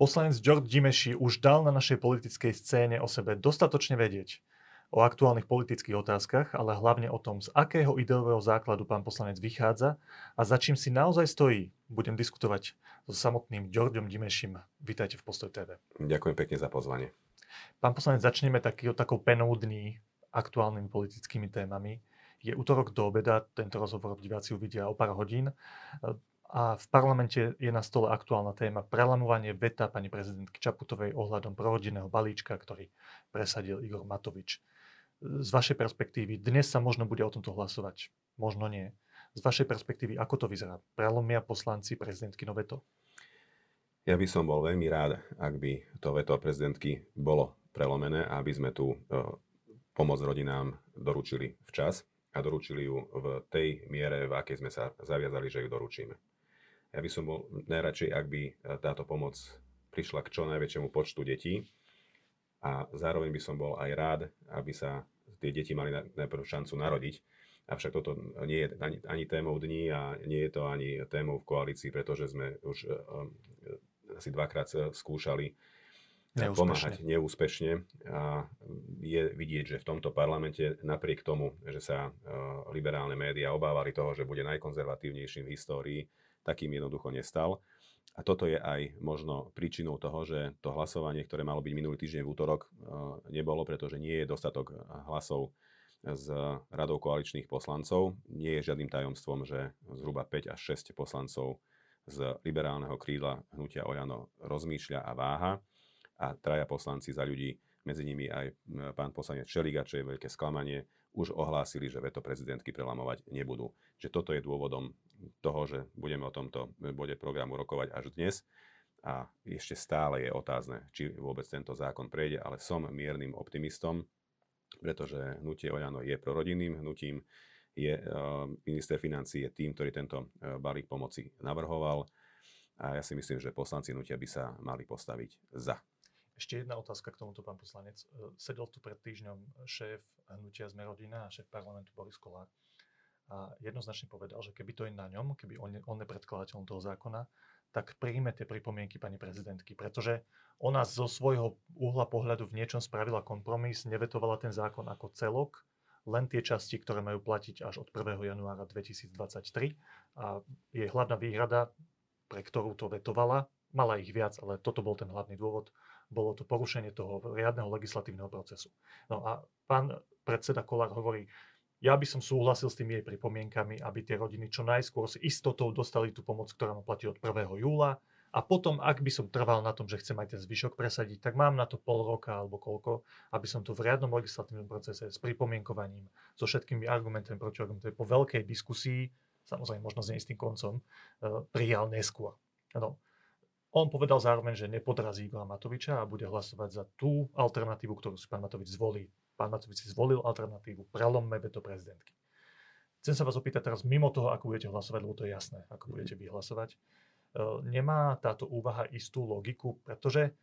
Poslanec George Dimeši už dal na našej politickej scéne o sebe dostatočne vedieť o aktuálnych politických otázkach, ale hlavne o tom, z akého ideového základu pán poslanec vychádza a za čím si naozaj stojí. Budem diskutovať so samotným Georgeom Dimešim. Vítajte v Postoj TV. Ďakujem pekne za pozvanie. Pán poslanec, začneme taký, takou penou dní aktuálnymi politickými témami. Je útorok do obeda, tento rozhovor diváci uvidia o pár hodín a v parlamente je na stole aktuálna téma prelamovanie veta pani prezidentky Čaputovej ohľadom prorodinného balíčka, ktorý presadil Igor Matovič. Z vašej perspektívy, dnes sa možno bude o tomto hlasovať, možno nie. Z vašej perspektívy, ako to vyzerá? Prelomia poslanci prezidentky no veto? Ja by som bol veľmi rád, ak by to veto prezidentky bolo prelomené aby sme tu e, pomoc rodinám doručili včas a doručili ju v tej miere, v akej sme sa zaviazali, že ju doručíme. Ja by som bol najradšej, ak by e, táto pomoc prišla k čo najväčšiemu počtu detí a zároveň by som bol aj rád, aby sa tie deti mali najprv šancu narodiť. Avšak toto nie je ani, ani témou dní a nie je to ani témou v koalícii, pretože sme už um, asi dvakrát skúšali neúspešne. pomáhať neúspešne. A je vidieť, že v tomto parlamente napriek tomu, že sa uh, liberálne médiá obávali toho, že bude najkonzervatívnejším v histórii, takým jednoducho nestal. A toto je aj možno príčinou toho, že to hlasovanie, ktoré malo byť minulý týždeň v útorok, eh, nebolo, pretože nie je dostatok hlasov z radou koaličných poslancov. Nie je žiadnym tajomstvom, že zhruba 5 až 6 poslancov z liberálneho krídla hnutia Oľano rozmýšľa a váha a traja poslanci za ľudí, medzi nimi aj eh, pán poslanec Čeliga, čo je veľké sklamanie, už ohlásili, že veto prezidentky prelamovať nebudú. Že toto je dôvodom toho, že budeme o tomto bode programu rokovať až dnes. A ešte stále je otázne, či vôbec tento zákon prejde, ale som miernym optimistom, pretože hnutie Oľano je prorodinným hnutím, je, uh, minister financí je tým, ktorý tento uh, balík pomoci navrhoval a ja si myslím, že poslanci hnutia by sa mali postaviť za. Ešte jedna otázka k tomuto, pán poslanec. E, sedel tu pred týždňom šéf hnutia Sme rodina a šéf parlamentu Boris Kolár a jednoznačne povedal, že keby to je na ňom, keby on, on je predkladateľom toho zákona, tak príjme tie pripomienky pani prezidentky, pretože ona zo svojho uhla pohľadu v niečom spravila kompromis, nevetovala ten zákon ako celok, len tie časti, ktoré majú platiť až od 1. januára 2023. A jej hlavná výhrada, pre ktorú to vetovala, mala ich viac, ale toto bol ten hlavný dôvod, bolo to porušenie toho riadneho legislatívneho procesu. No a pán predseda Kolár hovorí, ja by som súhlasil s tými jej pripomienkami, aby tie rodiny čo najskôr s istotou dostali tú pomoc, ktorá má platí od 1. júla. A potom, ak by som trval na tom, že chcem aj ten zvyšok presadiť, tak mám na to pol roka alebo koľko, aby som to v riadnom legislatívnom procese s pripomienkovaním, so všetkými argumentami, protiargumentami, po veľkej diskusii, samozrejme možno s neistým koncom, uh, prijal neskôr. No, on povedal zároveň, že nepodrazí Igora Matoviča a bude hlasovať za tú alternatívu, ktorú si pán Matovič zvolí. Pán Matovič si zvolil alternatívu, prelomme veto prezidentky. Chcem sa vás opýtať teraz mimo toho, ako budete hlasovať, lebo to je jasné, ako budete vyhlasovať. E, nemá táto úvaha istú logiku, pretože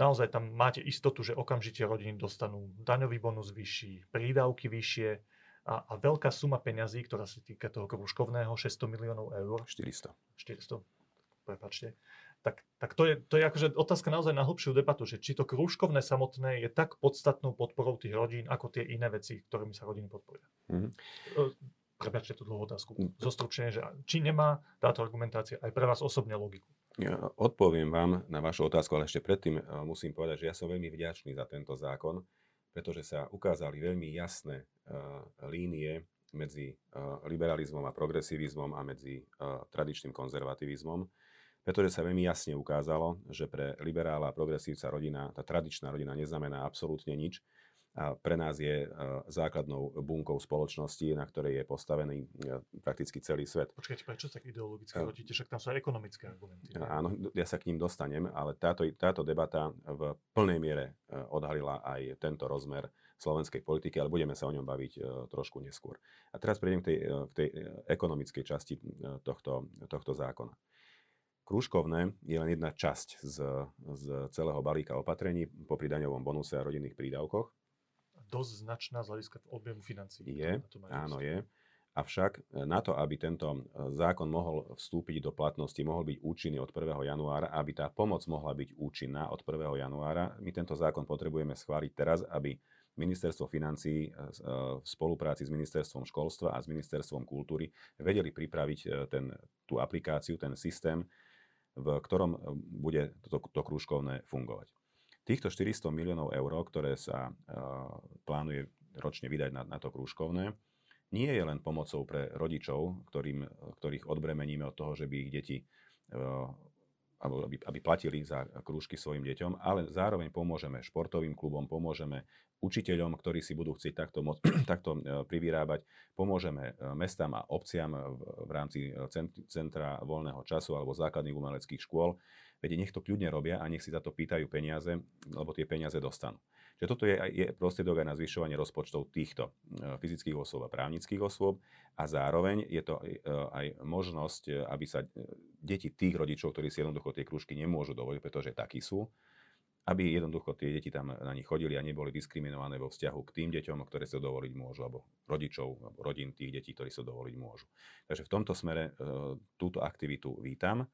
naozaj tam máte istotu, že okamžite rodiny dostanú daňový bonus vyšší, prídavky vyššie a, a veľká suma peňazí, ktorá sa týka toho kružkovného, 600 miliónov eur. 400. 400, prepačte tak, tak to, je, to je akože otázka naozaj na hlbšiu debatu, že či to krúžkovné samotné je tak podstatnou podporou tých rodín, ako tie iné veci, ktorými sa rodiny podporia. Mm-hmm. Prepačte tú dlhú otázku. Zostručne, že či nemá táto argumentácia aj pre vás osobne logiku? Ja odpoviem vám na vašu otázku, ale ešte predtým e, musím povedať, že ja som veľmi vďačný za tento zákon, pretože sa ukázali veľmi jasné uh, línie medzi uh, liberalizmom a progresivizmom a medzi uh, tradičným konzervativizmom pretože sa veľmi jasne ukázalo, že pre liberála a progresívca rodina, tá tradičná rodina neznamená absolútne nič. A pre nás je uh, základnou bunkou spoločnosti, na ktorej je postavený uh, prakticky celý svet. Počkajte, prečo tak ideologicky uh, hodíte? Však tam sú aj ekonomické argumenty. Áno, ja sa k ním dostanem, ale táto, táto debata v plnej miere odhalila aj tento rozmer slovenskej politiky, ale budeme sa o ňom baviť trošku neskôr. A teraz prejdem k tej, k tej ekonomickej časti tohto, tohto zákona. Krúžkovné je len jedna časť z, z celého balíka opatrení po daňovom bonuse a rodinných prídavkoch. Dosť značná z hľadiska objemu financií. Je, áno je. Avšak e, na to, aby tento e, zákon mohol vstúpiť do platnosti, mohol byť účinný od 1. januára, aby tá pomoc mohla byť účinná od 1. januára, my tento zákon potrebujeme schváliť teraz, aby Ministerstvo financí e, v spolupráci s Ministerstvom školstva a s Ministerstvom kultúry vedeli pripraviť ten, tú aplikáciu, ten systém, v ktorom bude to, to krúžkovné fungovať. Týchto 400 miliónov eur, ktoré sa plánuje ročne vydať na, na to krúžkovné, nie je len pomocou pre rodičov, ktorým, ktorých odbremeníme od toho, že by ich deti alebo aby, aby platili za krúžky svojim deťom, ale zároveň pomôžeme športovým klubom, pomôžeme učiteľom, ktorí si budú chcieť takto, moc, takto eh, privyrábať, pomôžeme eh, mestám a obciam v, rámci centra voľného času alebo základných umeleckých škôl. Veď nech to kľudne robia a nech si za to pýtajú peniaze, lebo tie peniaze dostanú. Že toto je, je prostriedok aj na zvyšovanie rozpočtov týchto e, fyzických osôb a právnických osôb a zároveň je to e, aj možnosť, e, aby sa deti tých rodičov, ktorí si jednoducho tie krúžky nemôžu dovoliť, pretože takí sú, aby jednoducho tie deti tam na nich chodili a neboli diskriminované vo vzťahu k tým deťom, ktoré sa dovoliť môžu, alebo rodičov, alebo rodín tých detí, ktorí sa dovoliť môžu. Takže v tomto smere túto aktivitu vítam.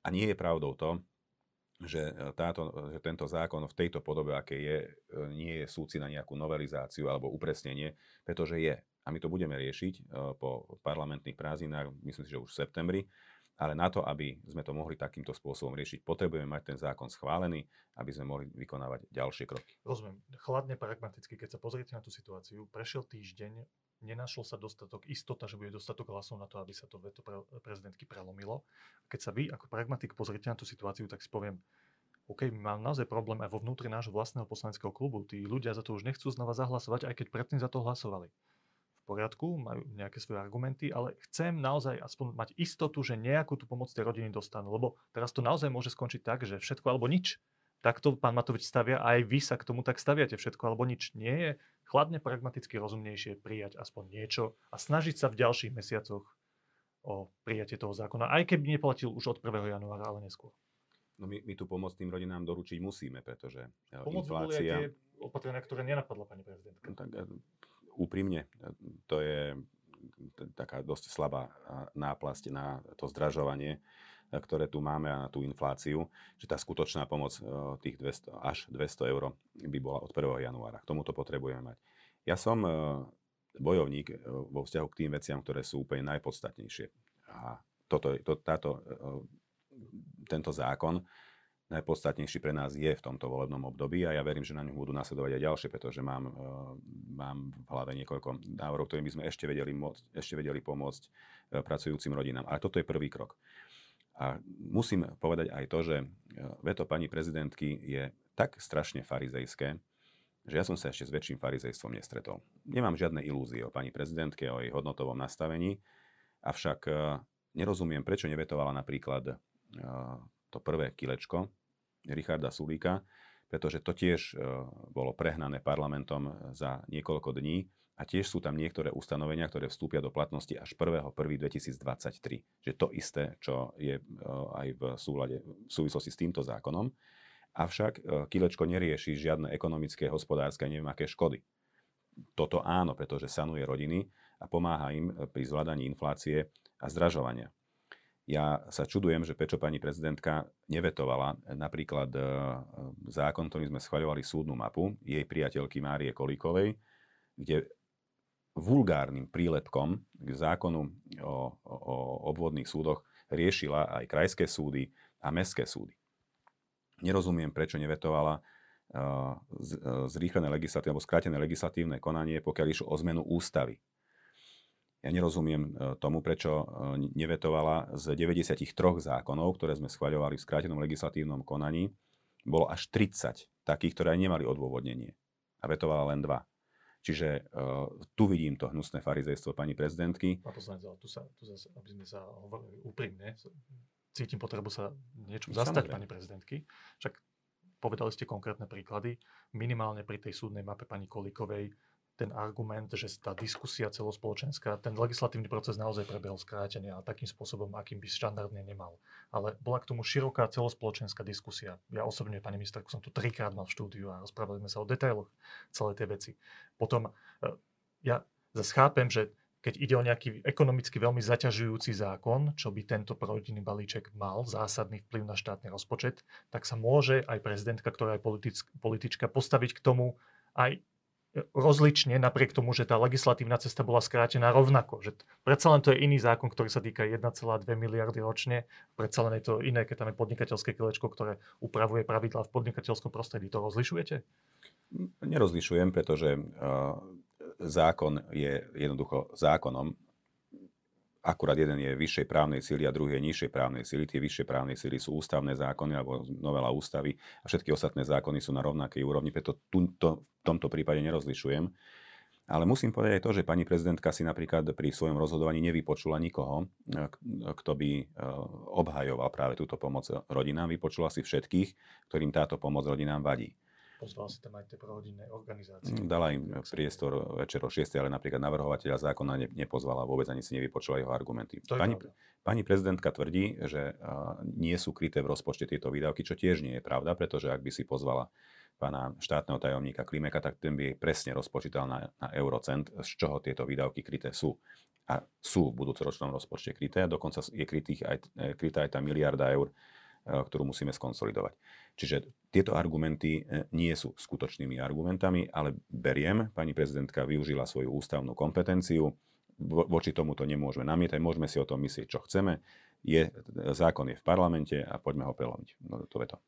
A nie je pravdou to, že, e, táto, že tento zákon v tejto podobe, aké je, e, nie je súci na nejakú novelizáciu alebo upresnenie, pretože je. A my to budeme riešiť e, po parlamentných prázdninách, myslím si, že už v septembri. Ale na to, aby sme to mohli takýmto spôsobom riešiť, potrebujeme mať ten zákon schválený, aby sme mohli vykonávať ďalšie kroky. Rozumiem. Chladne pragmaticky, keď sa pozriete na tú situáciu, prešiel týždeň, nenašlo sa dostatok istota, že bude dostatok hlasov na to, aby sa to veto pre, prezidentky prelomilo. Keď sa vy ako pragmatik pozriete na tú situáciu, tak si poviem, OK, my máme naozaj problém aj vo vnútri nášho vlastného poslaneckého klubu. Tí ľudia za to už nechcú znova zahlasovať, aj keď predtým za to hlasovali. V poriadku, majú nejaké svoje argumenty, ale chcem naozaj aspoň mať istotu, že nejakú tú pomoc tej rodiny dostanú. Lebo teraz to naozaj môže skončiť tak, že všetko alebo nič. Takto pán Matovič stavia a aj vy sa k tomu tak staviate, všetko alebo nič. Nie je chladne pragmaticky rozumnejšie prijať aspoň niečo a snažiť sa v ďalších mesiacoch o prijatie toho zákona, aj keby neplatil už od 1. januára, ale neskôr. No my, my tú pomoc tým rodinám doručiť musíme, pretože e, Pomoc inflácia... Pomoc opatrenia, ktoré nenapadla pani prezidentka. No, tak, e, úprimne, e, to je taká dosť slabá náplasť na to zdražovanie, ktoré tu máme a na tú infláciu, že tá skutočná pomoc tých 200, až 200 eur by bola od 1. januára. K tomuto potrebujeme mať. Ja som bojovník vo vzťahu k tým veciam, ktoré sú úplne najpodstatnejšie. A toto, to, táto tento zákon najpodstatnejší pre nás je v tomto volebnom období a ja verím, že na ňu budú nasledovať aj ďalšie, pretože mám, e, mám v hlave niekoľko návrhov, ktorým by sme ešte vedeli, môcť, ešte vedeli pomôcť e, pracujúcim rodinám. Ale toto je prvý krok. A musím povedať aj to, že e, veto pani prezidentky je tak strašne farizejské, že ja som sa ešte s väčším farizejstvom nestretol. Nemám žiadne ilúzie o pani prezidentke, o jej hodnotovom nastavení, avšak nerozumiem, prečo nevetovala napríklad to prvé kilečko Richarda Sulíka, pretože to tiež e, bolo prehnané parlamentom za niekoľko dní a tiež sú tam niektoré ustanovenia, ktoré vstúpia do platnosti až 1.1.2023. Že to isté, čo je e, aj v súlade v súvislosti s týmto zákonom. Avšak e, kilečko nerieši žiadne ekonomické, hospodárske, neviem aké škody. Toto áno, pretože sanuje rodiny a pomáha im pri zvládaní inflácie a zdražovania. Ja sa čudujem, že prečo pani prezidentka nevetovala napríklad e, zákon, ktorý sme schvaľovali súdnu mapu jej priateľky Márie Kolíkovej, kde vulgárnym prílepkom k zákonu o, o obvodných súdoch riešila aj krajské súdy a mestské súdy. Nerozumiem, prečo nevetovala e, e, zrýchlené legislatívne alebo skrátené legislatívne konanie, pokiaľ išlo o zmenu ústavy ja nerozumiem e, tomu, prečo e, nevetovala z 93 zákonov, ktoré sme schvaľovali v skrátenom legislatívnom konaní, bolo až 30 takých, ktoré nemali odôvodnenie. A vetovala len dva. Čiže uh, tu vidím to hnusné farizejstvo pani prezidentky. Pán poslanec, ale tu sa, tu zase, aby sme sa hovorili úprimne, cítim potrebu sa niečo zastať pani prezidentky. Však povedali ste konkrétne príklady. Minimálne pri tej súdnej mape pani Kolikovej ten argument, že tá diskusia celospoločenská, ten legislatívny proces naozaj prebehol skrátene a takým spôsobom, akým by štandardne nemal. Ale bola k tomu široká celospoločenská diskusia. Ja osobne, pani ministerku, som tu trikrát mal v štúdiu a rozprávali sme sa o detailoch celej tej veci. Potom e, ja zase chápem, že keď ide o nejaký ekonomicky veľmi zaťažujúci zákon, čo by tento prorodinný balíček mal zásadný vplyv na štátny rozpočet, tak sa môže aj prezidentka, ktorá je politička, postaviť k tomu aj rozlične, napriek tomu, že tá legislatívna cesta bola skrátená rovnako. Že predsa len to je iný zákon, ktorý sa týka 1,2 miliardy ročne. Predsa len je to iné, keď tam je podnikateľské kolečko, ktoré upravuje pravidlá v podnikateľskom prostredí. To rozlišujete? Nerozlišujem, pretože uh, zákon je jednoducho zákonom akurát jeden je vyššej právnej síly a druhý je nižšej právnej síly. Tie vyššie právnej síly sú ústavné zákony alebo novela ústavy a všetky ostatné zákony sú na rovnakej úrovni, preto to, v tomto prípade nerozlišujem. Ale musím povedať aj to, že pani prezidentka si napríklad pri svojom rozhodovaní nevypočula nikoho, kto by e, obhajoval práve túto pomoc rodinám. Vypočula si všetkých, ktorým táto pomoc rodinám vadí. Pozval si tam aj tie prorodinné organizácie. Dala im priestor večer o 6, ale napríklad navrhovateľa zákona ne, nepozvala vôbec ani si nevypočula jeho argumenty. Pani, pani prezidentka tvrdí, že uh, nie sú kryté v rozpočte tieto výdavky, čo tiež nie je pravda, pretože ak by si pozvala pána štátneho tajomníka Klimeka, tak ten by jej presne rozpočítal na, na eurocent, z čoho tieto výdavky kryté sú. A sú v budúcoročnom rozpočte kryté, a dokonca je krytých aj, krytá aj tá miliarda eur ktorú musíme skonsolidovať. Čiže tieto argumenty eh, nie sú skutočnými argumentami, ale beriem, pani prezidentka využila svoju ústavnú kompetenciu, voči tomuto nemôžeme namietať, môžeme si o tom myslieť, čo chceme, je, zákon je v parlamente a poďme ho prelomiť. No, to je to.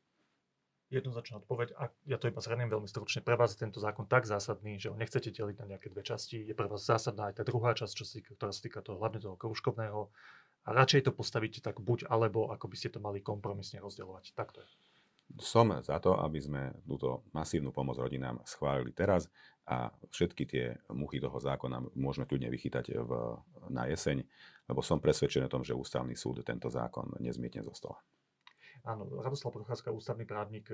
Jednoznačná odpoveď, a ja to iba zhrniem veľmi stručne, pre vás je tento zákon tak zásadný, že ho nechcete deliť na nejaké dve časti, je pre vás zásadná aj tá druhá časť, čo týka, ktorá sa týka toho, hlavne toho kružkovného a radšej to postavíte tak buď alebo, ako by ste to mali kompromisne rozdielovať. Tak to je. Som za to, aby sme túto masívnu pomoc rodinám schválili teraz a všetky tie muchy toho zákona môžeme kľudne vychytať v, na jeseň, lebo som presvedčený o tom, že ústavný súd tento zákon nezmietne zo stola. Áno, Radoslav Procházka, ústavný právnik,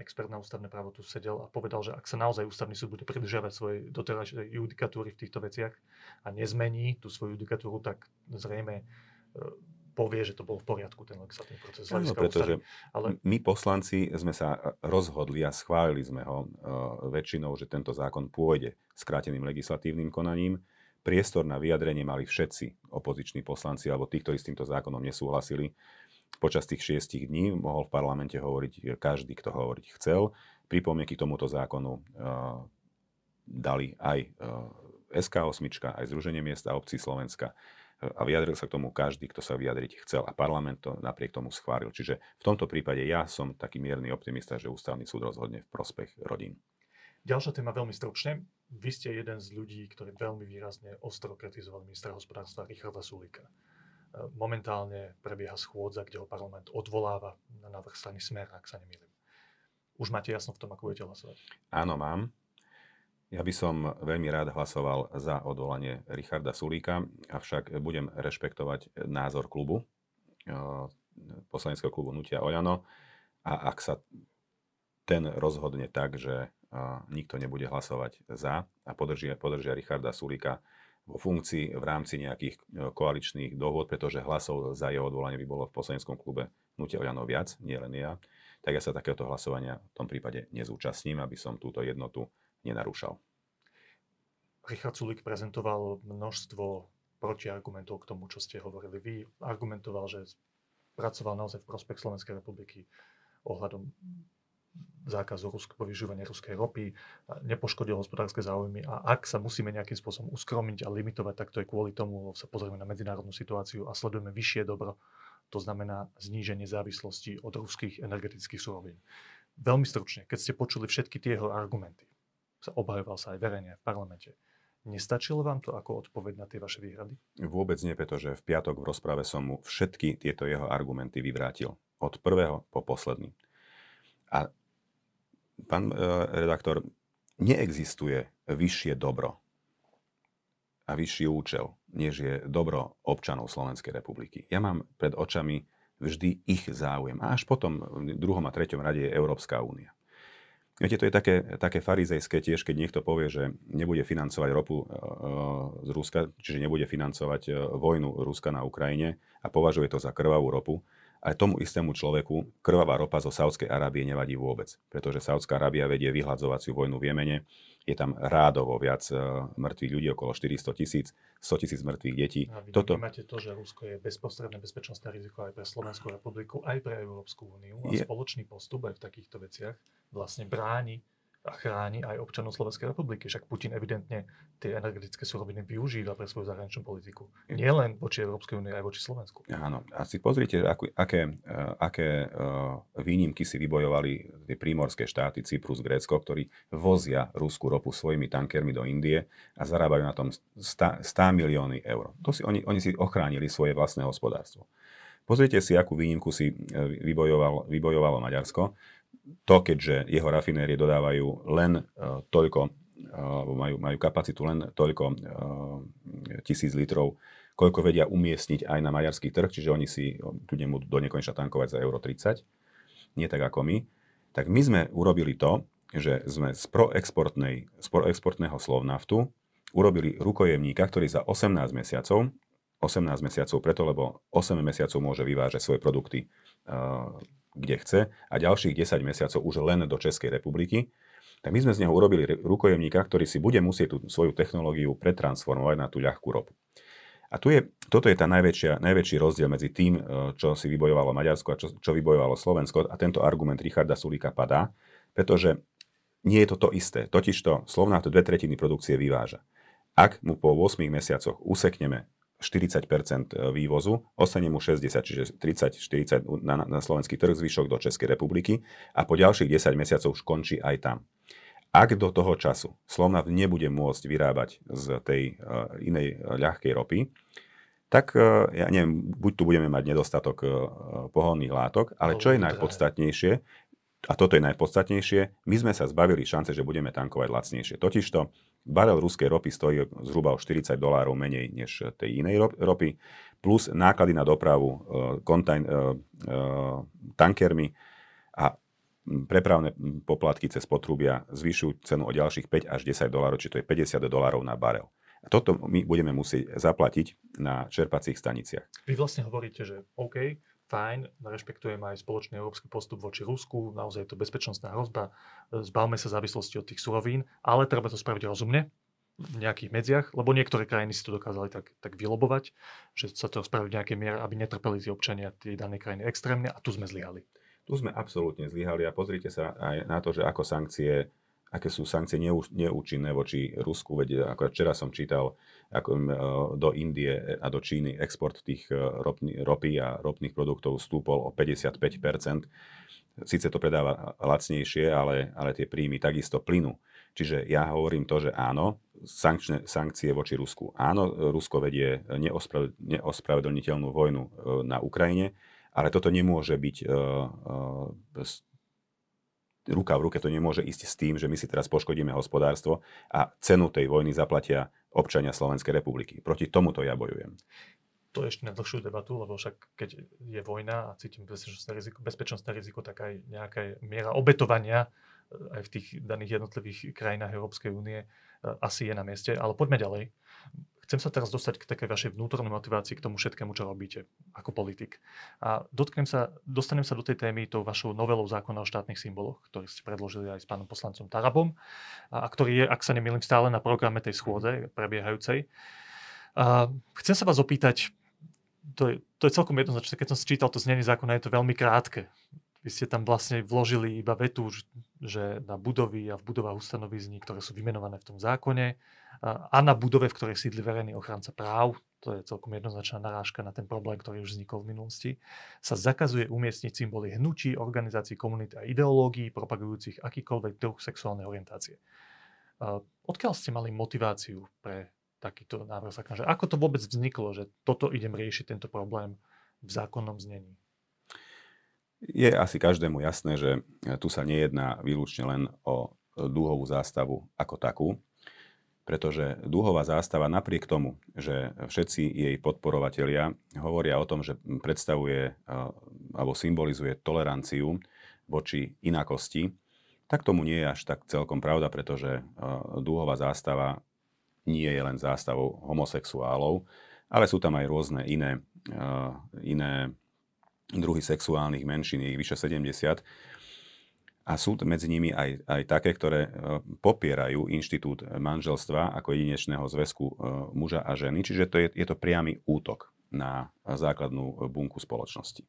expert na ústavné právo tu sedel a povedal, že ak sa naozaj ústavný súd bude pridržiavať svojej doterajšej judikatúry v týchto veciach a nezmení tú svoju judikatúru, tak zrejme povie, že to bol v poriadku, ten legislatívny proces. No, pretože ale... my poslanci sme sa rozhodli a schválili sme ho uh, väčšinou, že tento zákon pôjde skráteným legislatívnym konaním. Priestor na vyjadrenie mali všetci opoziční poslanci alebo tí, ktorí s týmto zákonom nesúhlasili. Počas tých šiestich dní mohol v parlamente hovoriť každý, kto hovoriť chcel. Pripomienky k tomuto zákonu uh, dali aj uh, SK8, aj Združenie miesta obcí Slovenska a vyjadril sa k tomu každý, kto sa vyjadriť chcel a parlament to napriek tomu schválil. Čiže v tomto prípade ja som taký mierny optimista, že ústavný súd rozhodne v prospech rodín. Ďalšia téma veľmi stručne. Vy ste jeden z ľudí, ktorí veľmi výrazne ostro kritizovali ministra hospodárstva Richarda Sulika. E, momentálne prebieha schôdza, kde ho parlament odvoláva na návrh strany Smer, ak sa nemýlim. Už máte jasno v tom, ako budete hlasovať? Áno, mám. Ja by som veľmi rád hlasoval za odvolanie Richarda Sulíka, avšak budem rešpektovať názor klubu, eh, poslaneckého klubu Nutia Oľano. A ak sa ten rozhodne tak, že eh, nikto nebude hlasovať za a podržia, podržia Richarda Sulíka vo funkcii v rámci nejakých eh, koaličných dohôd, pretože hlasov za jeho odvolanie by bolo v poslaneckom klube Nutia Oľano viac, nie len ja, tak ja sa takéhoto hlasovania v tom prípade nezúčastním, aby som túto jednotu nenarúšal. Richard Sulik prezentoval množstvo protiargumentov k tomu, čo ste hovorili. Vy argumentoval, že pracoval naozaj v prospech Slovenskej republiky ohľadom zákazu rusk, povyžovania ruskej ropy, nepoškodil hospodárske záujmy a ak sa musíme nejakým spôsobom uskromiť a limitovať, tak to je kvôli tomu, sa pozrieme na medzinárodnú situáciu a sledujeme vyššie dobro, to znamená zníženie závislosti od ruských energetických surovín. Veľmi stručne, keď ste počuli všetky tie jeho argumenty, sa obhajoval sa aj verejne v parlamente. Nestačilo vám to ako odpoveď na tie vaše výhrady? Vôbec nie, pretože v piatok v rozprave som mu všetky tieto jeho argumenty vyvrátil. Od prvého po posledný. A pán e, redaktor, neexistuje vyššie dobro a vyšší účel, než je dobro občanov Slovenskej republiky. Ja mám pred očami vždy ich záujem. A až potom v druhom a treťom rade je Európska únia. Viete, to je také, také farizejské tiež, keď niekto povie, že nebude financovať ropu e, z Ruska, čiže nebude financovať e, vojnu Ruska na Ukrajine a považuje to za krvavú ropu. Aj tomu istému človeku krvavá ropa zo Saudskej Arábie nevadí vôbec, pretože Saudská Arábia vedie vyhľadzovaciu vojnu v Jemene, je tam rádovo viac uh, mŕtvych ľudí, okolo 400 tisíc, 100 tisíc mŕtvych detí. A vy Toto... máte to, že Rusko je bezprostredné bezpečnostné riziko aj pre Slovenskú republiku, aj pre Európsku úniu a je... spoločný postup aj v takýchto veciach vlastne bráni a chráni aj občanov Slovenskej republiky. Však Putin evidentne tie energetické suroviny využíva pre svoju zahraničnú politiku. Nie len voči Európskej únie, aj voči Slovensku. Áno. A si pozrite, akú, aké, uh, aké uh, výnimky si vybojovali tie prímorské štáty, Cyprus, Grécko, ktorí vozia ruskú ropu svojimi tankermi do Indie a zarábajú na tom 100, 100 milióny eur. To si, oni, oni si ochránili svoje vlastné hospodárstvo. Pozrite si, akú výnimku si e, vybojoval, vybojovalo Maďarsko to, keďže jeho rafinérie dodávajú len uh, toľko, uh, majú, majú kapacitu len toľko uh, tisíc litrov, koľko vedia umiestniť aj na maďarský trh, čiže oni si kľudne budú do nekonečna tankovať za euro 30, nie tak ako my, tak my sme urobili to, že sme z proexportnej, z proexportného Slovnaftu urobili rukojemníka, ktorý za 18 mesiacov, 18 mesiacov preto, lebo 8 mesiacov môže vyvážať svoje produkty kde chce a ďalších 10 mesiacov už len do Českej republiky, tak my sme z neho urobili rukojemníka, ktorý si bude musieť tú svoju technológiu pretransformovať na tú ľahkú ropu. A tu je, toto je tá najväčšia, najväčší rozdiel medzi tým, e, čo si vybojovalo Maďarsko a čo, čo vybojovalo Slovensko. A tento argument Richarda Sulíka padá, pretože nie je to to isté. Totižto Slovná to dve tretiny produkcie vyváža. Ak mu po 8 mesiacoch usekneme 40 e, vývozu, ostane mu 60, čiže 30-40 na, na slovenský trh, zvyšok do Českej republiky a po ďalších 10 mesiacov už končí aj tam. Ak do toho času Slovnaft nebude môcť vyrábať z tej uh, inej uh, ľahkej ropy, tak uh, ja neviem, buď tu budeme mať nedostatok uh, pohonných látok, ale čo je najpodstatnejšie, a toto je najpodstatnejšie, my sme sa zbavili šance, že budeme tankovať lacnejšie. Totižto Barel ruskej ropy stojí zhruba o 40 dolárov menej než tej inej ropy, plus náklady na dopravu uh, kontajn, uh, uh, tankermi a prepravné poplatky cez potrubia zvyšujú cenu o ďalších 5 až 10 dolárov, či to je 50 dolárov na barel. Toto my budeme musieť zaplatiť na čerpacích staniciach. Vy vlastne hovoríte, že OK, fajn, rešpektujeme aj spoločný európsky postup voči Rusku, naozaj je to bezpečnostná hrozba, zbavme sa závislosti od tých surovín, ale treba to spraviť rozumne, v nejakých medziach, lebo niektoré krajiny si to dokázali tak, tak vylobovať, že sa to spraví v nejakej miere, aby netrpeli tí občania tej danej krajiny extrémne a tu sme zlyhali. Tu sme absolútne zlyhali a pozrite sa aj na to, že ako sankcie aké sú sankcie neúčinné voči Rusku. Veď ako včera som čítal, ako do Indie a do Číny export tých ropný, ropy a ropných produktov stúpol o 55% Sice to predáva lacnejšie, ale, ale tie príjmy takisto plynú. Čiže ja hovorím to, že áno, sankčné, sankcie voči Rusku. Áno, Rusko vedie neospravedlniteľnú vojnu na Ukrajine, ale toto nemôže byť uh, uh, ruka v ruke to nemôže ísť s tým, že my si teraz poškodíme hospodárstvo a cenu tej vojny zaplatia občania Slovenskej republiky. Proti tomuto ja bojujem. To je ešte na dlhšiu debatu, lebo však keď je vojna a cítim bezpečnostné riziko, bezpečnostné riziko tak aj nejaká miera obetovania eh, aj v tých daných jednotlivých krajinách Európskej únie eh, asi je na mieste. Ale poďme ďalej. Chcem sa teraz dostať k takej vašej vnútornej motivácii k tomu všetkému, čo robíte ako politik. A dotknem sa, dostanem sa do tej témy tou vašou novelou zákona o štátnych symboloch, ktorý ste predložili aj s pánom poslancom Tarabom a, a ktorý je, ak sa nemýlim, stále na programe tej schôdze prebiehajúcej. A chcem sa vás opýtať, to je, to je celkom jednoznačné, keď som si čítal to znenie zákona, je to veľmi krátke. Vy ste tam vlastne vložili iba vetu, že na budovy a v budovách ustanovizní, ktoré sú vymenované v tom zákone a na budove, v ktorej sídli verejný ochranca práv, to je celkom jednoznačná narážka na ten problém, ktorý už vznikol v minulosti, sa zakazuje umiestniť symboly hnutí, organizácií, komunity a ideológií propagujúcich akýkoľvek druh sexuálnej orientácie. Odkiaľ ste mali motiváciu pre takýto návrh zákona? Ako to vôbec vzniklo, že toto idem riešiť, tento problém v zákonnom znení? Je asi každému jasné, že tu sa nejedná výlučne len o dúhovú zástavu ako takú, pretože dúhová zástava napriek tomu, že všetci jej podporovatelia hovoria o tom, že predstavuje alebo symbolizuje toleranciu voči inakosti, tak tomu nie je až tak celkom pravda, pretože dúhová zástava nie je len zástavou homosexuálov, ale sú tam aj rôzne iné, iné druhy sexuálnych menšín, je ich vyše 70. A sú medzi nimi aj, aj také, ktoré popierajú inštitút manželstva ako jedinečného zväzku muža a ženy. Čiže to je, je to priamy útok na základnú bunku spoločnosti.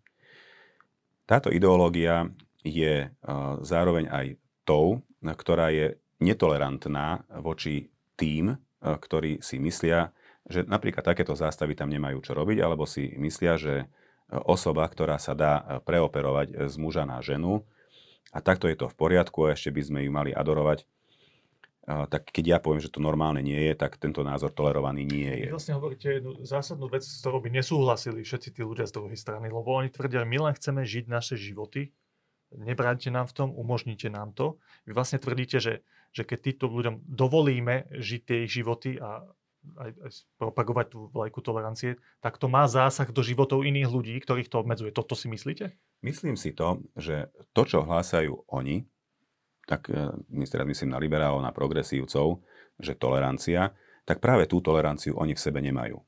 Táto ideológia je zároveň aj tou, ktorá je netolerantná voči tým, ktorí si myslia, že napríklad takéto zástavy tam nemajú čo robiť, alebo si myslia, že osoba, ktorá sa dá preoperovať z muža na ženu, a takto je to v poriadku a ešte by sme ju mali adorovať, tak keď ja poviem, že to normálne nie je, tak tento názor tolerovaný nie je. Vlastne hovoríte jednu zásadnú vec, s ktorou by nesúhlasili všetci tí ľudia z druhej strany, lebo oni tvrdia, my len chceme žiť naše životy, nebráňte nám v tom, umožnite nám to. Vy vlastne tvrdíte, že, že keď týmto ľuďom dovolíme žiť tie ich životy a aj, aj propagovať tú vlajku tolerancie, tak to má zásah do životov iných ľudí, ktorých to obmedzuje. Toto si myslíte? Myslím si to, že to, čo hlásajú oni, tak e, teraz myslím na liberálov, na progresívcov, že tolerancia, tak práve tú toleranciu oni v sebe nemajú.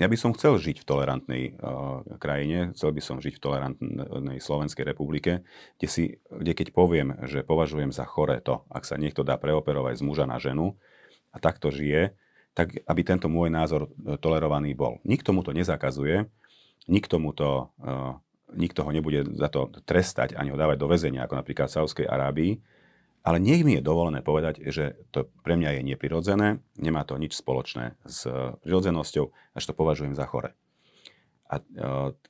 Ja by som chcel žiť v tolerantnej uh, krajine, chcel by som žiť v tolerantnej Slovenskej republike, kde, si, kde keď poviem, že považujem za chore to, ak sa niekto dá preoperovať z muža na ženu a takto žije, tak aby tento môj názor e, tolerovaný bol. Nikto mu to nezakazuje, nikto mu to, uh, nikto ho nebude za to trestať ani ho dávať do väzenia, ako napríklad v Saudskej Arábii, ale nech mi je dovolené povedať, že to pre mňa je neprirodzené, nemá to nič spoločné s prirodzenosťou, až to považujem za chore. A e,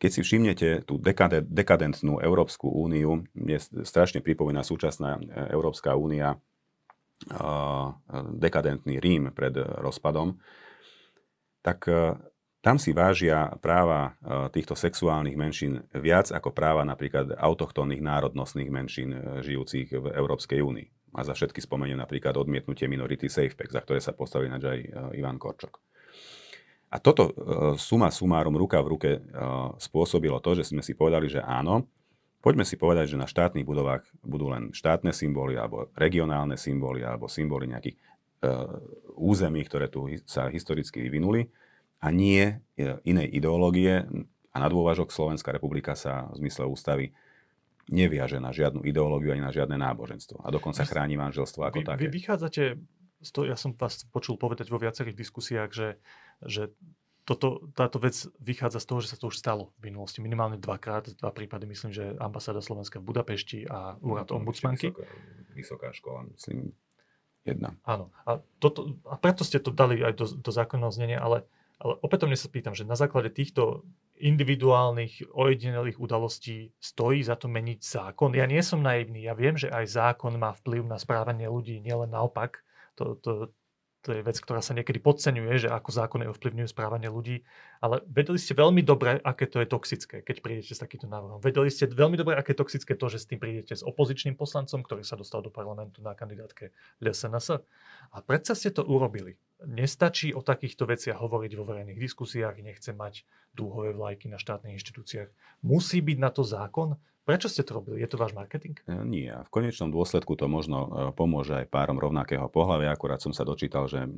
keď si všimnete tú dekadentnú Európsku úniu, mne strašne pripomína súčasná e, Európska únia e, dekadentný Rím pred rozpadom, tak tam si vážia práva týchto sexuálnych menšín viac ako práva napríklad autochtónnych národnostných menšín žijúcich v Európskej únii. A za všetky spomeniem napríklad odmietnutie minority SafePack, za ktoré sa postavil aj Ivan Korčok. A toto suma sumárum, ruka v ruke spôsobilo to, že sme si povedali, že áno, poďme si povedať, že na štátnych budovách budú len štátne symboly alebo regionálne symboly alebo symboly nejakých území, ktoré tu sa historicky vyvinuli a nie inej ideológie. A na dôvažok Slovenská republika sa v zmysle ústavy neviaže na žiadnu ideológiu ani na žiadne náboženstvo. A dokonca chráni manželstvo ako vy, také. Vy vychádzate, z toho, ja som vás počul povedať vo viacerých diskusiách, že, že toto, táto vec vychádza z toho, že sa to už stalo v minulosti. Minimálne dvakrát, dva prípady, myslím, že ambasáda Slovenska v Budapešti a úrad no, ombudsmanky. Vysoká, vysoká škola, myslím, jedna. Áno. A, toto, a preto ste to dali aj do, do zákonného znenia, ale ale opätovne sa pýtam, že na základe týchto individuálnych, ojedinelých udalostí stojí za to meniť zákon. Ja nie som naivný, ja viem, že aj zákon má vplyv na správanie ľudí, nielen naopak. To, to, to je vec, ktorá sa niekedy podceňuje, že ako zákony ovplyvňujú správanie ľudí, ale vedeli ste veľmi dobre, aké to je toxické, keď prídete s takýmto návrhom. Vedeli ste veľmi dobre, aké je toxické to, že s tým prídete s opozičným poslancom, ktorý sa dostal do parlamentu na kandidátke LSNS. A predsa ste to urobili. Nestačí o takýchto veciach hovoriť vo verejných diskusiách, nechce mať dúhové vlajky na štátnych inštitúciách. Musí byť na to zákon, Prečo ste to robili? Je to váš marketing? E, nie. V konečnom dôsledku to možno e, pomôže aj párom rovnakého pohľavia. Akurát som sa dočítal, že e,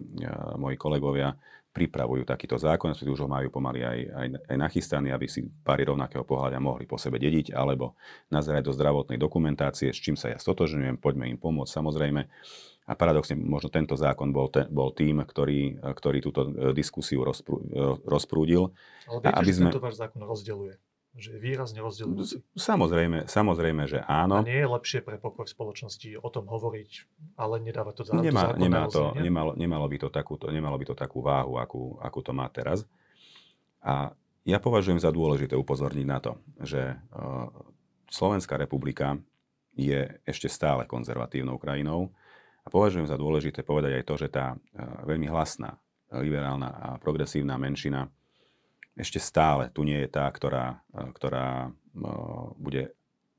moji kolegovia pripravujú takýto zákon, už ho majú pomaly aj, aj, aj nachystaný, aby si páry rovnakého pohľavia mohli po sebe dediť, alebo nazerať do zdravotnej dokumentácie, s čím sa ja stotožňujem, poďme im pomôcť samozrejme. A paradoxne možno tento zákon bol, te, bol tým, ktorý, ktorý túto diskusiu rozprú, rozprúdil. Ale viete, aby sme... tento váš zákon rozdeľuje že je výrazne rozdielujúci. Samozrejme, samozrejme, že áno. A nie je lepšie pre pokoj spoločnosti o tom hovoriť, ale nedávať to za Nemá, nemá to, nemalo, nemalo, by to takúto, nemalo by to takú váhu, akú, akú to má teraz. A ja považujem za dôležité upozorniť na to, že uh, Slovenská republika je ešte stále konzervatívnou krajinou a považujem za dôležité povedať aj to, že tá uh, veľmi hlasná, liberálna a progresívna menšina ešte stále tu nie je tá, ktorá, ktorá bude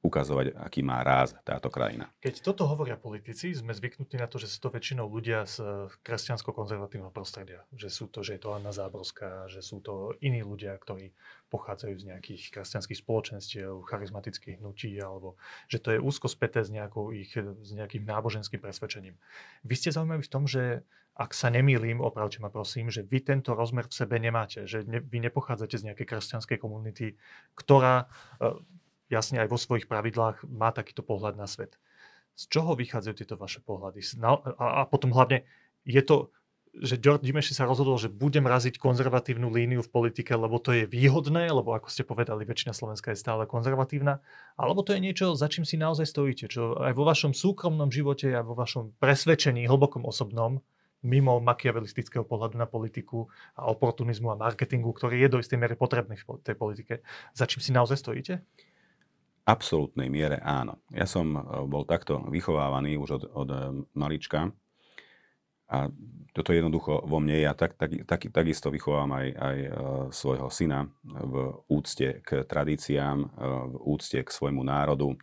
ukazovať, aký má ráz táto krajina. Keď toto hovoria politici, sme zvyknutí na to, že sú to väčšinou ľudia z kresťansko-konzervatívneho prostredia. Že sú to, že je to Anna Záborská, že sú to iní ľudia, ktorí pochádzajú z nejakých kresťanských spoločenstiev, charizmatických hnutí, alebo že to je úzko späté s, nejakou ich, s nejakým náboženským presvedčením. Vy ste zaujímaví v tom, že ak sa nemýlim, opravte ma prosím, že vy tento rozmer v sebe nemáte, že ne, vy nepochádzate z nejakej kresťanskej komunity, ktorá jasne aj vo svojich pravidlách má takýto pohľad na svet. Z čoho vychádzajú tieto vaše pohľady? A, a potom hlavne je to, že George Dimeši sa rozhodol, že budem raziť konzervatívnu líniu v politike, lebo to je výhodné, lebo ako ste povedali, väčšina Slovenska je stále konzervatívna, alebo to je niečo, za čím si naozaj stojíte, čo aj vo vašom súkromnom živote, aj vo vašom presvedčení, hlbokom osobnom, mimo makiavelistického pohľadu na politiku a oportunizmu a marketingu, ktorý je do istej miery potrebný v tej politike. Za čím si naozaj stojíte? Absolútnej miere áno. Ja som e, bol takto vychovávaný už od, od e, malička a toto je jednoducho vo mne. Ja tak, tak, tak, takisto vychovám aj, aj e, svojho syna v úcte k tradíciám, v úcte k svojmu národu,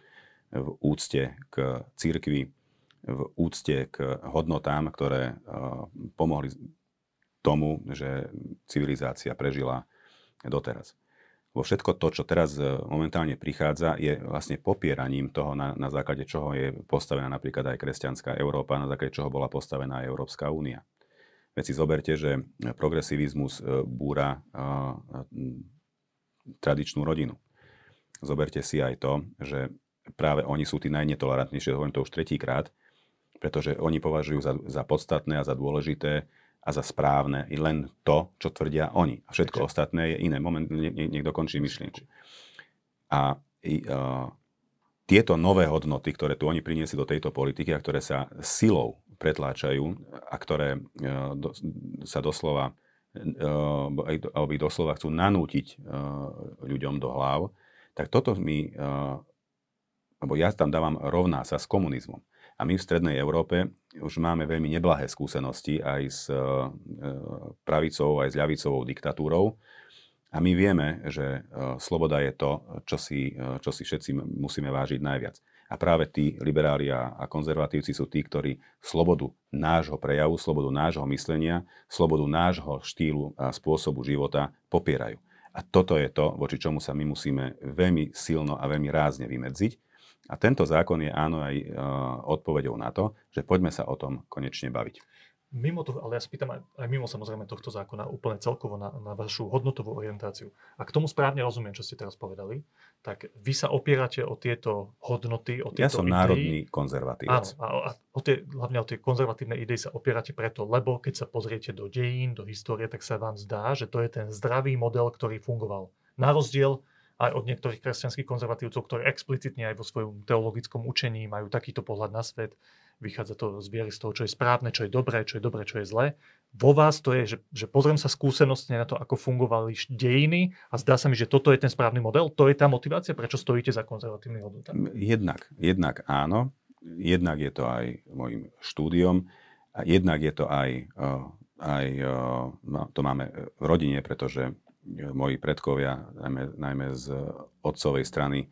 v úcte k církvi, v úcte k hodnotám, ktoré pomohli tomu, že civilizácia prežila doteraz vo všetko to, čo teraz e, momentálne prichádza, je vlastne popieraním toho, na, na základe čoho je postavená napríklad aj kresťanská Európa, na základe čoho bola postavená aj Európska únia. Veď si zoberte, že progresivizmus e, búra a, tradičnú rodinu. Zoberte si aj to, že práve oni sú tí najnetolerantnejšie, hovorím to už tretíkrát, pretože oni považujú za, za podstatné a za dôležité a za správne i len to, čo tvrdia oni. A všetko Takže. ostatné je iné. Moment, niekto končí myšlienku. A i, uh, tieto nové hodnoty, ktoré tu oni priniesli do tejto politiky a ktoré sa silou pretláčajú a ktoré uh, do, sa doslova uh, alebo ich doslova chcú nanútiť uh, ľuďom do hlav, tak toto mi, uh, lebo ja tam dávam rovná sa s komunizmom. A my v Strednej Európe už máme veľmi neblahé skúsenosti aj s e, pravicovou, aj s ľavicovou diktatúrou. A my vieme, že e, sloboda je to, čo si, e, čo si všetci musíme vážiť najviac. A práve tí liberáli a konzervatívci sú tí, ktorí slobodu nášho prejavu, slobodu nášho myslenia, slobodu nášho štýlu a spôsobu života popierajú. A toto je to, voči čomu sa my musíme veľmi silno a veľmi rázne vymedziť a tento zákon je áno aj uh, odpovedou na to, že poďme sa o tom konečne baviť. Mimo toho, ale ja spýtam aj, aj mimo samozrejme tohto zákona úplne celkovo na, na vašu hodnotovú orientáciu. A k tomu správne rozumiem, čo ste teraz povedali, tak vy sa opierate o tieto hodnoty, o tieto Ja som idei. národný konzervatívec. Áno, a, a o tie, hlavne o tie konzervatívne idei sa opierate preto, lebo keď sa pozriete do dejín, do histórie, tak sa vám zdá, že to je ten zdravý model, ktorý fungoval. Na rozdiel aj od niektorých kresťanských konzervatívcov, ktorí explicitne aj vo svojom teologickom učení majú takýto pohľad na svet. Vychádza to z viery z toho, čo je správne, čo je dobré, čo je dobré, čo je zlé. Vo vás to je, že, že pozriem sa skúsenostne na to, ako fungovali dejiny a zdá sa mi, že toto je ten správny model. To je tá motivácia, prečo stojíte za konzervatívny hodnotami? Jednak, jednak áno. Jednak je to aj môjim štúdiom. A jednak je to aj, eh, aj eh, no, to máme v rodine, pretože moji predkovia, najmä, najmä z otcovej strany,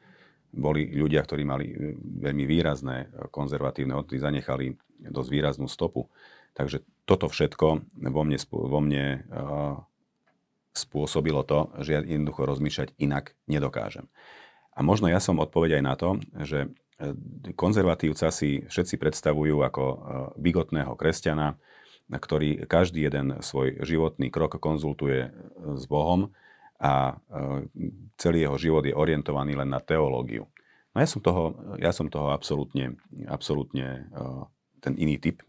boli ľudia, ktorí mali veľmi výrazné konzervatívne hodnoty, zanechali dosť výraznú stopu. Takže toto všetko vo mne, vo mne uh, spôsobilo to, že ja jednoducho rozmýšľať inak nedokážem. A možno ja som odpoveď aj na to, že konzervatívca si všetci predstavujú ako bigotného kresťana, ktorý každý jeden svoj životný krok konzultuje s Bohom a e, celý jeho život je orientovaný len na teológiu. No ja som toho, ja som toho absolútne, absolútne e, ten iný typ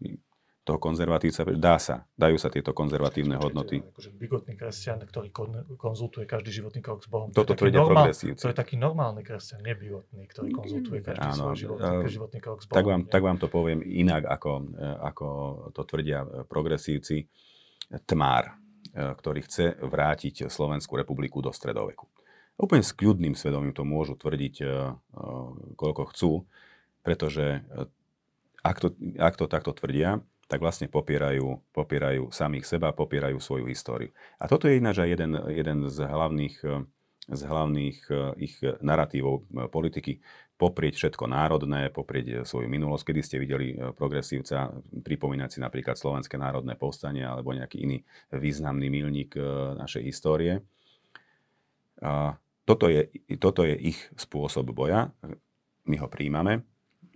toho konzervatívca, dá sa, dajú sa tieto konzervatívne Čiže, hodnoty. Akože bigotný kresťan, ktorý konzultuje každý životný krok s Bohom. Toto tvrdia progresívci. To je taký normálny kresťan, nebigotný, ktorý konzultuje každý Áno, svoj životný, uh, životný krok s Bohom. Tak vám, tak vám to poviem inak, ako, e, ako to tvrdia progresívci. Tmár, e, ktorý chce vrátiť Slovenskú republiku do stredoveku. Úplne s kľudným svedomím to môžu tvrdiť, koľko chcú, pretože ak to, ak to takto tvrdia, tak vlastne popierajú, popierajú samých seba, popierajú svoju históriu. A toto je ináč aj jeden, jeden z hlavných, z hlavných ich narratívov politiky poprieť všetko národné, poprieť svoju minulosť. Kedy ste videli progresívca pripomínať si napríklad Slovenské národné povstanie alebo nejaký iný významný milník našej histórie. Toto je, toto je ich spôsob boja. My ho príjmame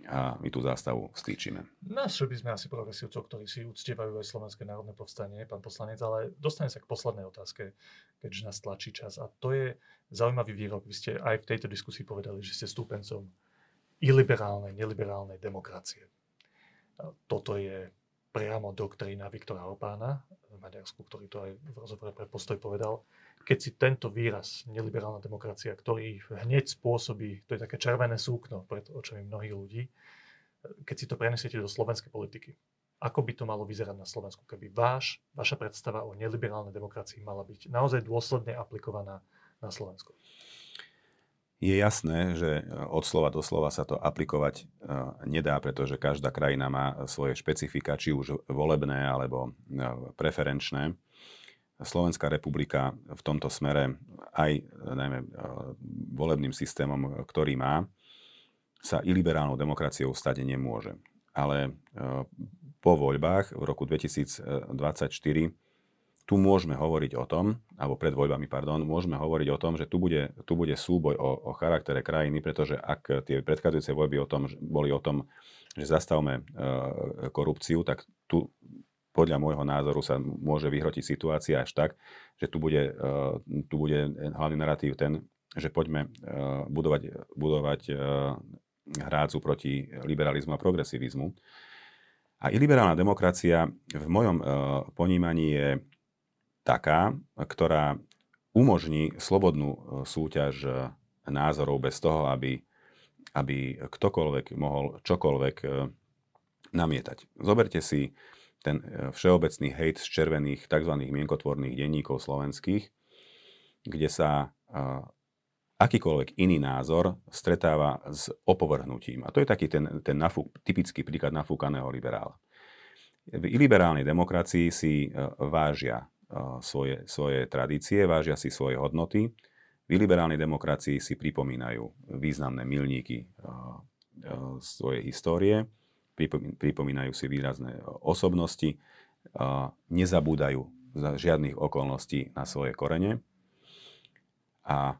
a my tú zástavu stýčime. Našli by sme asi progresívcov, ktorí si uctievajú aj Slovenské národné povstanie, pán poslanec, ale dostane sa k poslednej otázke, keďže nás tlačí čas. A to je zaujímavý výrok. Vy ste aj v tejto diskusii povedali, že ste stúpencom iliberálnej, neliberálnej demokracie. Toto je priamo doktrína Viktora Orbána v Maďarsku, ktorý to aj v rozhovore pre postoj povedal keď si tento výraz, neliberálna demokracia, ktorý hneď spôsobí, to je také červené súkno pred očami mnohých ľudí, keď si to prenesiete do slovenskej politiky, ako by to malo vyzerať na Slovensku, keby váš, vaša predstava o neliberálnej demokracii mala byť naozaj dôsledne aplikovaná na Slovensku? Je jasné, že od slova do slova sa to aplikovať e, nedá, pretože každá krajina má svoje špecifika, či už volebné alebo e, preferenčné. Slovenská republika v tomto smere aj najmä e, volebným systémom, ktorý má, sa iliberálnou demokraciou stať nemôže. Ale e, po voľbách v roku 2024 tu môžeme hovoriť o tom, alebo pred voľbami, pardon, môžeme hovoriť o tom, že tu bude, tu bude súboj o, o charaktere krajiny, pretože ak tie predchádzajúce voľby o tom, boli o tom, že zastavme e, korupciu, tak tu podľa môjho názoru sa môže vyhrotiť situácia až tak, že tu bude, eh, tu bude hlavný narratív ten, že poďme eh, budovať, budovať eh, hrádzu proti liberalizmu a progresivizmu. A iliberálna demokracia v mojom ponímaní je taká, ktorá umožní slobodnú súťaž názorov bez toho, aby, aby ktokoľvek mohol čokoľvek namietať. Zoberte si ten e, všeobecný hejt z červených tzv. mienkotvorných denníkov slovenských, kde sa e, akýkoľvek iný názor stretáva s opovrhnutím. A to je taký ten, ten nafúk, typický príklad nafúkaného liberála. V iliberálnej demokracii si e, vážia svoje, svoje tradície, vážia si svoje hodnoty. V iliberálnej demokracii si pripomínajú významné milníky svojej histórie pripomínajú si výrazné osobnosti, nezabúdajú za žiadnych okolností na svoje korene. A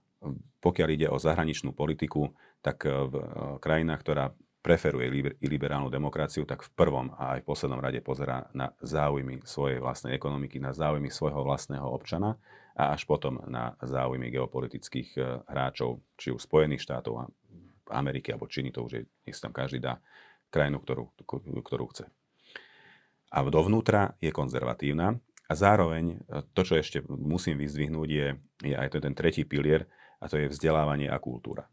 pokiaľ ide o zahraničnú politiku, tak v e, krajinách, ktorá preferuje liberálnu demokraciu, tak v prvom a aj v poslednom rade pozerá na záujmy svojej vlastnej ekonomiky, na záujmy svojho vlastného občana a až potom na záujmy geopolitických e, hráčov, či už Spojených štátov, Ameriky alebo Číny, to už je, nech tam každý dá krajinu, ktorú, ktorú chce. A dovnútra je konzervatívna a zároveň e, to, čo ešte musím vyzdvihnúť, je, je aj to ten tretí pilier a to je vzdelávanie a kultúra.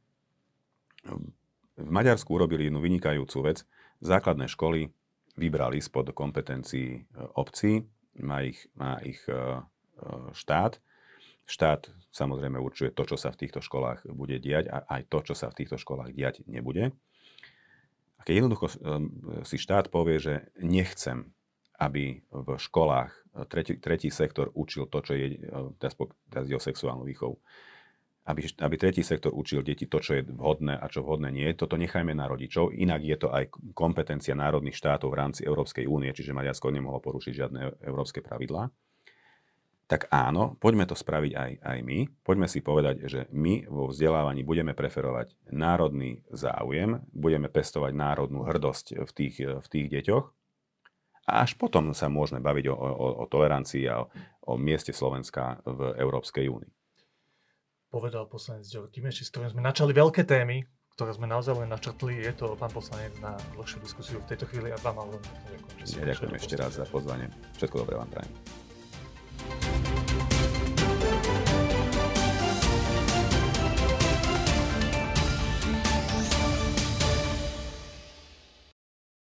V Maďarsku urobili jednu vynikajúcu vec. Základné školy vybrali spod kompetencií e, obcí, má ich, má ich e, štát. Štát samozrejme určuje to, čo sa v týchto školách bude diať a aj to, čo sa v týchto školách diať nebude. A keď jednoducho si štát povie, že nechcem, aby v školách uh, tretí, tretí sektor učil to, čo je, uh, teraz ide o sexuálnu výchovu, aby, aby tretí sektor učil deti to, čo je vhodné a čo vhodné nie, toto nechajme na rodičov. Inak je to aj kompetencia národných štátov v rámci Európskej únie, čiže Maďarsko nemohlo porušiť žiadne európske pravidlá tak áno, poďme to spraviť aj, aj my. Poďme si povedať, že my vo vzdelávaní budeme preferovať národný záujem, budeme pestovať národnú hrdosť v tých, v tých deťoch a až potom sa môžeme baviť o, o, o tolerancii a o, o mieste Slovenska v Európskej únii. Povedal poslanec Ďor Timeši, s ktorým sme načali veľké témy, ktoré sme naozaj len načrtli. Je to pán poslanec na dlhšiu diskusiu v tejto chvíli a vám ale ďakujem. Ja ďakujem ešte raz za pozvanie. Všetko dobré vám prajem.